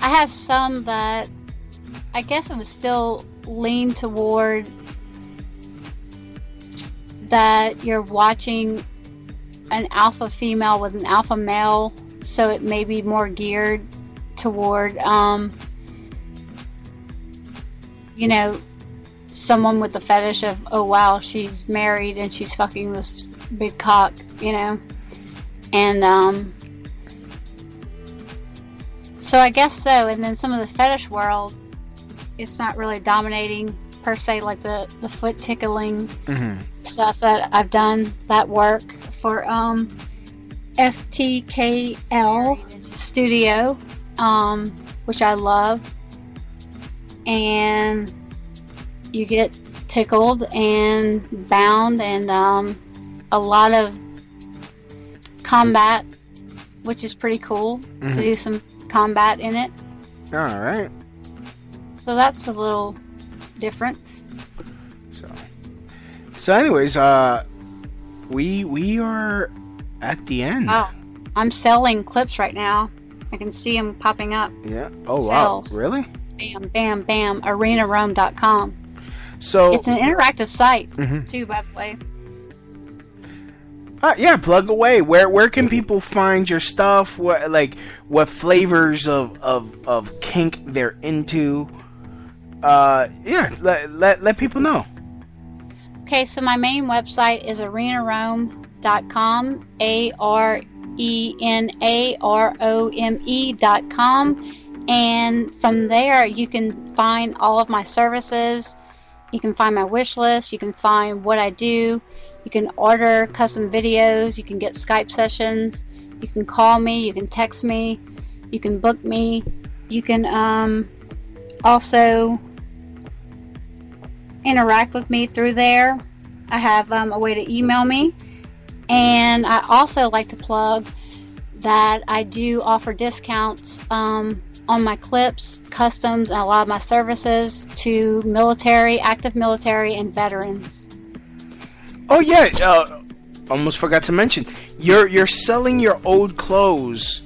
I have some that I guess I would still lean toward that you're watching an alpha female with an alpha male, so it may be more geared toward, um, you know, someone with the fetish of, oh wow, she's married and she's fucking this big cock, you know? And, um, so I guess so. And then some of the fetish world, it's not really dominating per se, like the, the foot tickling Mm-hmm. stuff that I've done that work for, um, FTKL Studio, um, which I love. And you get tickled and bound and um, a lot of combat, which is pretty cool Mhm. to do some combat in it. All right. So that's a little different. So, so, anyways, uh, we we are at the end. Wow. I'm selling clips right now. I can see them popping up. Yeah. Oh Sales. wow. Really? Bam, bam, bam. ArenaRome.com. So It's an interactive site Mhm. too, by the way. Uh, yeah, plug away. Where where can people find your stuff? What like what flavors of of, of kink they're into? Uh, yeah, let, let let people know. Okay, so my main website is arenarome.com, dot com. And from there, you can find all of my services. You can find my wish list. You can find what I do. You can order custom videos. You can get Skype sessions. You can call me. You can text me. You can book me. You can um, also interact with me through there. I have um, a way to email me. And I also like to plug that I do offer discounts um, on my clips, customs, and a lot of my services to military, active military, and veterans. Oh yeah, uh, almost forgot to mention you're you're selling your old clothes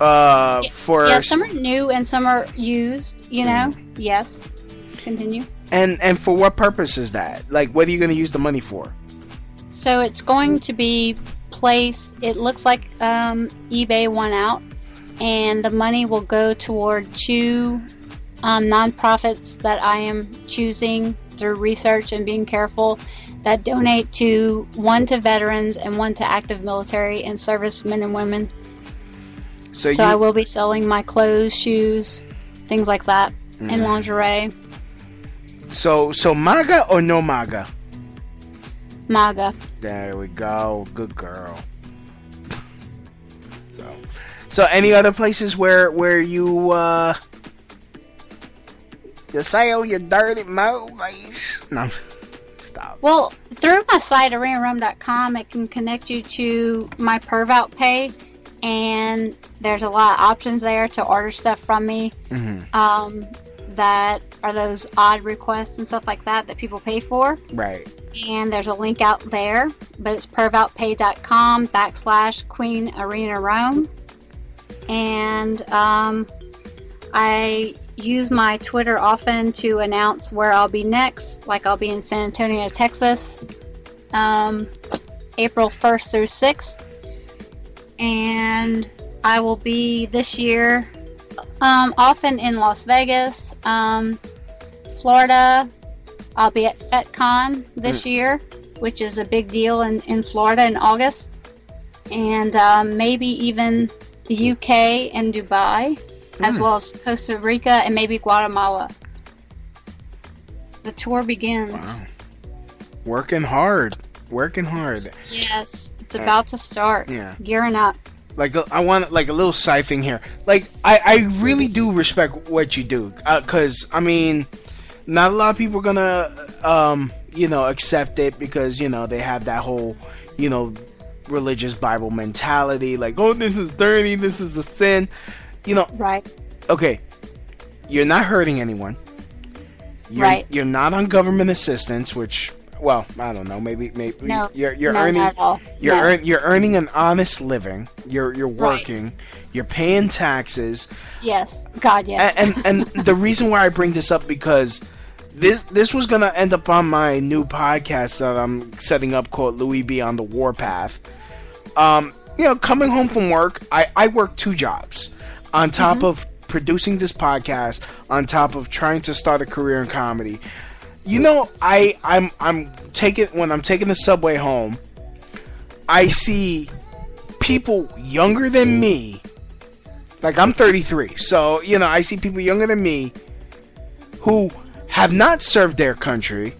uh for yeah, some are new and some are used, you know? Yes. Continue. and and for what purpose is that? Like, what are you going to use the money for? So it's going to be placed. It looks like um, eBay won out, and the money will go toward two um, nonprofits that I am choosing through research and being careful that donate to one to veterans and one to active military and servicemen and women. So, So, you, I will be selling my clothes, shoes, things like that, and Mhm. lingerie, so so MAGA or no MAGA? MAGA. There we go. Good girl. So, so any other places where where you uh you sell your dirty movies? No, stop. Well, through my site, arenarome.com, it can connect you to my Perv Out Pay, and there's a lot of options there to order stuff from me Mm-hmm. um, that are those odd requests and stuff like that that people pay for. Right. And there's a link out there, but it's pervoutpay.com backslash Queen Arena Rome. And um, I use my Twitter often to announce where I'll be next. Like I'll be in San Antonio, Texas, um, April 1st through 6th. And I will be this year um, often in Las Vegas, um, Florida. I'll be at FetCon this Mm. year, which is a big deal in, in Florida in August. And um, maybe even the UK and Dubai, as Mm. well as Costa Rica and maybe Guatemala. The tour begins. Wow. Working hard. Working hard. Yes, it's Uh, about to start. yeah. Gearing up. Like uh, I want like a little side thing here. Like I I really do respect what you do because I mean, not a lot of people are gonna um you know accept it because you know they have that whole you know religious Bible mentality. Like oh this is dirty, this is a sin. You know. Right. Okay. You're not hurting anyone. You're, Right. You're not on government assistance, which well, I don't know. Maybe maybe No. you're you're earning not at all. you're earn, you're earning an honest living. You're you're Right. working. You're paying taxes. Yes. God, yes. And and, and the reason why I bring this up because this this was gonna end up on my new podcast that I'm setting up called Louie B on the Warpath. Um, you know, coming home from work, I I work two jobs on top of producing this podcast, on top of trying to start a career in comedy. You know, I I'm I'm taking when I'm taking the subway home, I see people younger than me. Like I'm 33, so you know I see people younger than me who have not served their country.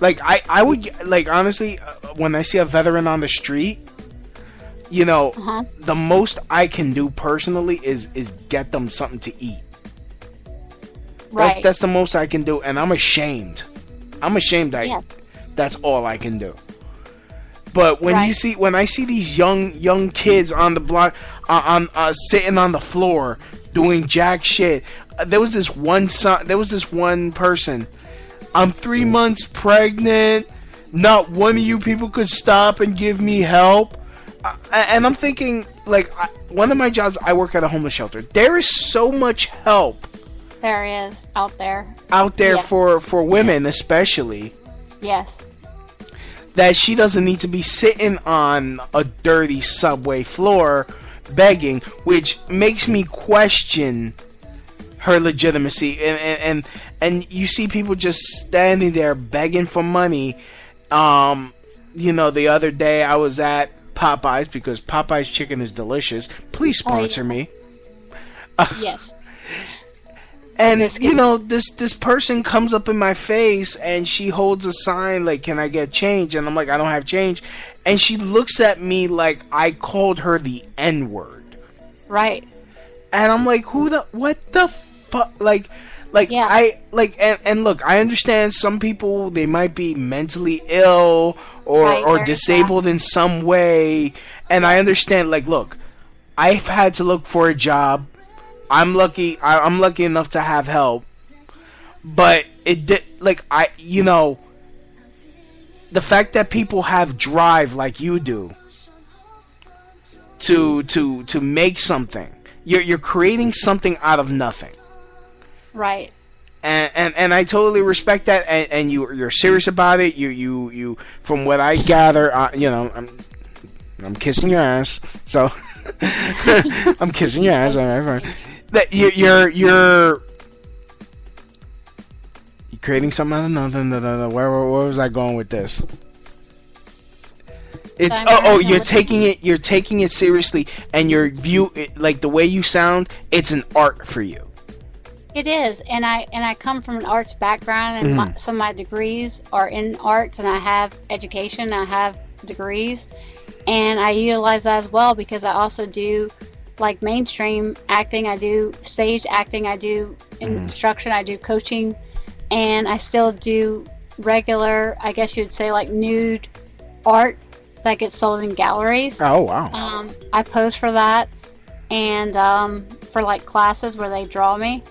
Like I I would like honestly uh, when I see a veteran on the street, you know, Uh-huh. the most I can do personally is is get them something to eat. That's Right. that's the most I can do, and I'm ashamed. I'm ashamed. I Yeah. that's all I can do. But when you see when I see these young young kids on the block uh, on uh, sitting on the floor doing jack shit, uh, there was this one son. There was this one person. I'm three months pregnant. Not one of you people could stop and give me help. uh, and I'm thinking like I, one of my jobs. I work at a homeless shelter. There is so much help There is out there. out there Yes. for for women, especially Yes. that she doesn't need to be sitting on a dirty subway floor begging, which makes me question her legitimacy. And and and, and you see people just standing there begging for money. Um, you know, the other day I was at Popeyes because Popeyes chicken is delicious. Please Oh, yeah. sponsor me. yes. And you know, this this person comes up in my face and she holds a sign like, "Can I get change?" And I'm like, "I don't have change." And she looks at me like I called her the N word. Right. And I'm like, "Who the what the fuck?" Like, like I like and, and look, I understand some people they might be mentally ill or Right, or disabled in some way, and I understand. Like, look, I've had to look for a job. I'm lucky. I, I'm lucky enough to have help, but it did like I, you know, the fact that people have drive like you do to to to make something. You're you're creating something out of nothing. Right. And, and and I totally respect that, and, and you you're serious about it. You you you, from what I gather, uh, you know, I'm I'm kissing your ass, so I'm kissing your ass. All right, fine. That you, you're you're you're creating something out of nothing. Where, where where was I going with this? It's oh oh you're taking it you're taking it seriously, and your view it, like the way you sound. It's an art for you. It is, and I and I come from an arts background, and my, Mhm. some of my degrees are in arts, and I have education, I have degrees, and I utilize that as well because I also do like mainstream acting, I do stage acting, I do instruction, I do coaching, and I still do regular, I guess you'd say like nude art that gets sold in galleries. Oh wow. Um, I pose for that, and um, for like classes where they draw me,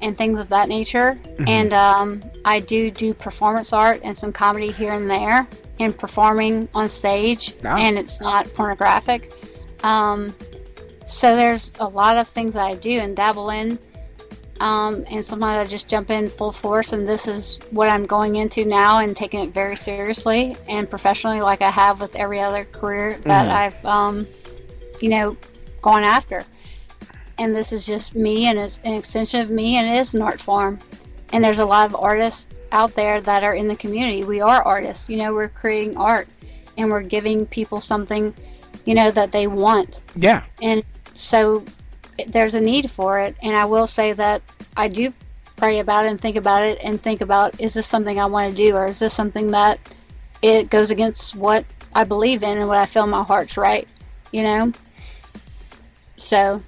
and things of that nature. Mhm. And um, I do do performance art and some comedy here and there, and performing on stage, and it's not pornographic. Um, so there's a lot of things that I do and dabble in. Um, and sometimes I just jump in full force, and this is what I'm going into now and taking it very seriously and professionally, like I have with every other career that Mhm. I've, um, you know, gone after. And this is just me, and it's an extension of me, and it is an art form. And there's a lot of artists out there that are in the community. We are artists, you know, we're creating art, and we're giving people something, you know, that they want Yeah. and so there's a need for it and i will say that i do pray about it and think about it and think about is this something i want to do or is this something that it goes against what i believe in and what i feel my heart's right you know so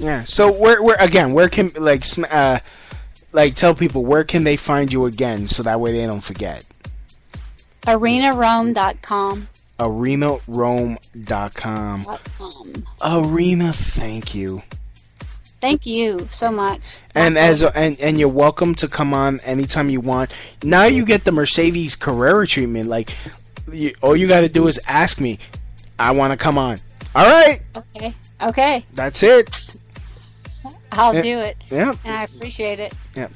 Yeah. So where where again? Where can like uh like tell people where can they find you again so that way they don't forget. arenarome.com ArenaRome.com. .com. Arena, thank you. thank you so much And as and and you're welcome to come on anytime you want. Now you get the Mercedes Carrera treatment. Like, you, all you got to do is ask me. I want to come on. All right, okay okay that's it. i'll Yeah. do it Yeah. and i appreciate it Yep.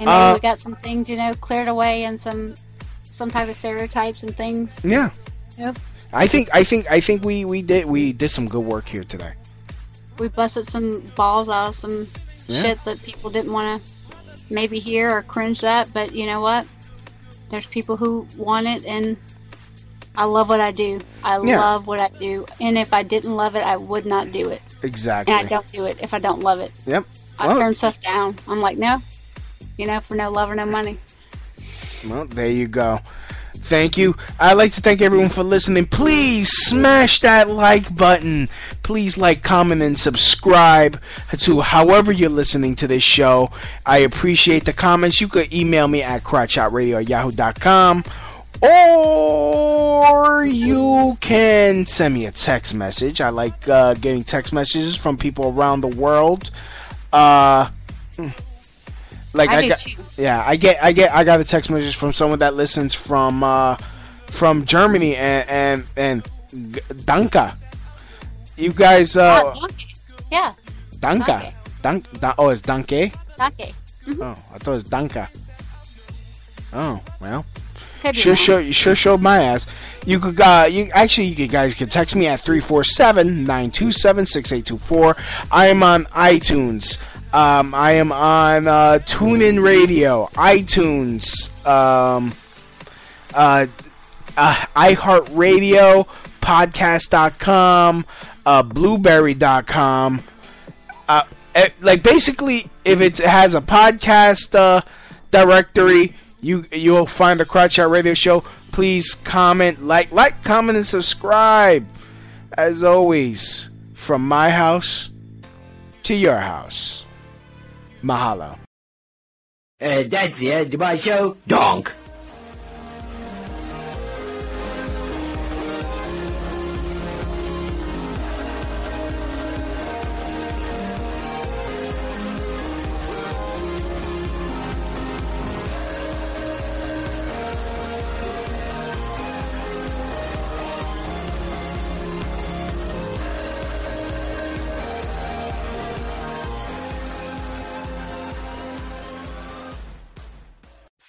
and Uh, we got some things you know cleared away and some some type of stereotypes and things Yeah. Know I think I think I think we we did we did some good work here today. we busted some balls out of some Yeah. shit that people didn't want to maybe hear or cringe at but you know what there's people who want it and i love what i do i Yeah. love what i do and if i didn't love it i would not do it Exactly. and i don't do it if i don't love it Yep. i Well- turn stuff down i'm like no you know for no love or no money Well, there you go. Thank you. I'd like to thank everyone for listening. Please smash that like button. Please like, comment, and subscribe to however you're listening to this show. I appreciate the comments. You could email me at crotchshotradio at yahoo.com or you can send me a text message. I like uh, getting text messages from people around the world. Uh, hmm. Like I I, got, too. yeah, I get, I get, I got a text message from someone that listens from, uh, from Germany and and and Danka. You guys, uh, Ah, yeah, Danka, Dank, Dan- oh, it's Danke. Danke. Oh, I thought it was Danka. Oh, well. Could be Sure, wrong. sure, sure showed my ass. You could, uh, you actually, you guys can text me at 347-927-6824. I am on iTunes. Um, I am on uh, TuneIn Radio, iTunes, um, uh, uh, iHeartRadio, Podcast.com, uh, Blubrry.com. Uh, eh, like basically, if it has a podcast uh, directory, you you'll find the Crotch Shot Radio Show. Please comment, like, like, comment, and subscribe. As always, from my house to your house. Mahalo. Uh, that's the end of my show. Donk.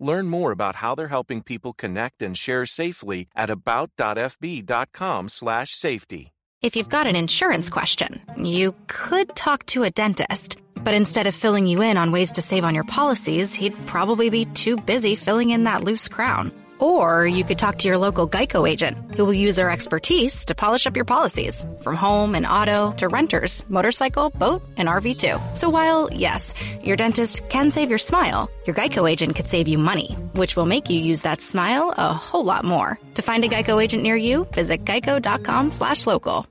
Learn more about how they're helping people connect and share safely at about.fb.com/safety. If you've got an insurance question, you could talk to a dentist. But instead of filling you in on ways to save on your policies, he'd probably be too busy filling in that loose crown. Or you could talk to your local Geico agent, who will use their expertise to polish up your policies, from home and auto to renters, motorcycle, boat, and RV too. So while, yes, your dentist can save your smile, your Geico agent could save you money, which will make you use that smile a whole lot more. To find a Geico agent near you, visit geico.com slash local.